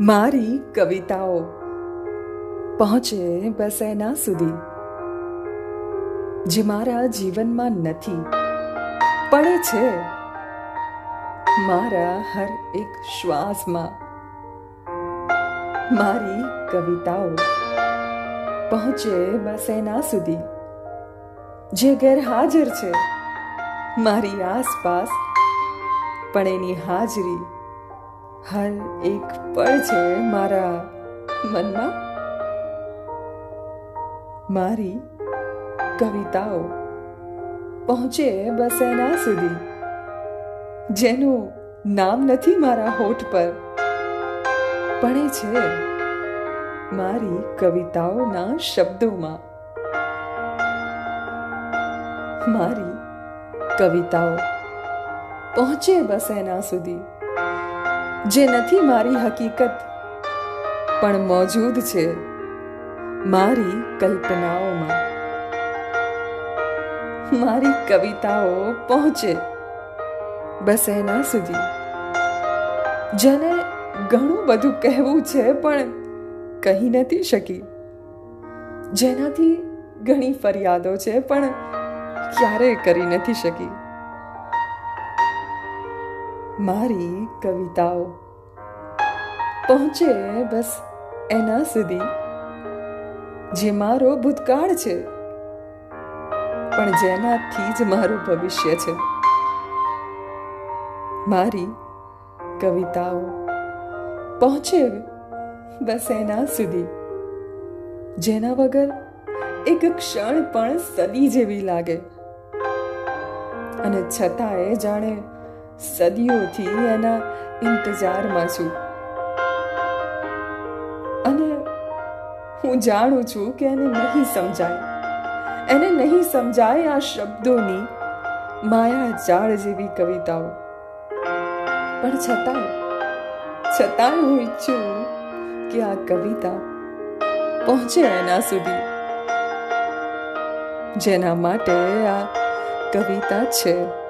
મારી કવિતાઓ. પહોંચે બસ એના સુધી. જે મારા જીવનમાં નથી, પડે છે. મારા હર એક શ્વાસમાં. મારી કવિતાઓ. પહોંચે બસ એના સુધી. જે ગેરહાજર છે, મારી આસપાસ. પણ એની હાજરી હર એક પળ છે મારા મનમાં. મારી કવિતાઓ પહોંચે બસ એના સુધી. જેનું નામ નથી મારા હોઠ પર. પણ છે મારી કવિતાઓના શબ્દોમાં. મારી કવિતાઓ પહોંચે બસ એના સુધી. જે નથી મારી હકીકત. પણ મોજૂદ છે મારી કલ્પનાઓમાં. મારી કવિતાઓ પહોંચે બસ એના સુધી. જેને ઘણું બધું કહેવું છે પણ કહી નથી શકી. જેનાથી ઘણી ફરિયાદો છે પણ ક્યારેય કરી નથી શકી. મારી કવિતાઓ. પહોંચે બસ એના સુધી. જે મારો ભૂતકાળ છે, પણ જેનાથી જ મારું ભવિષ્ય છે. મારી કવિતાઓ. પહોંચે બસ એના સુધી. જેના વગર એક ક્ષણ પણ સદી જેવી લાગે. અને છતાંય જાણે સદીઓથી એના ઇંતજારમાં છું. અને હું જાણું છું કે એને નહીં સમજાય. એને નહીં સમજાય આ શબ્દોની માયા જાળ જેવી કવિતાઓ. પણ છતાંય છતાંય હું ઈચ્છું કે આ કવિતા પહોંચે એના સુધી. જેના માટે આ કવિતા છે.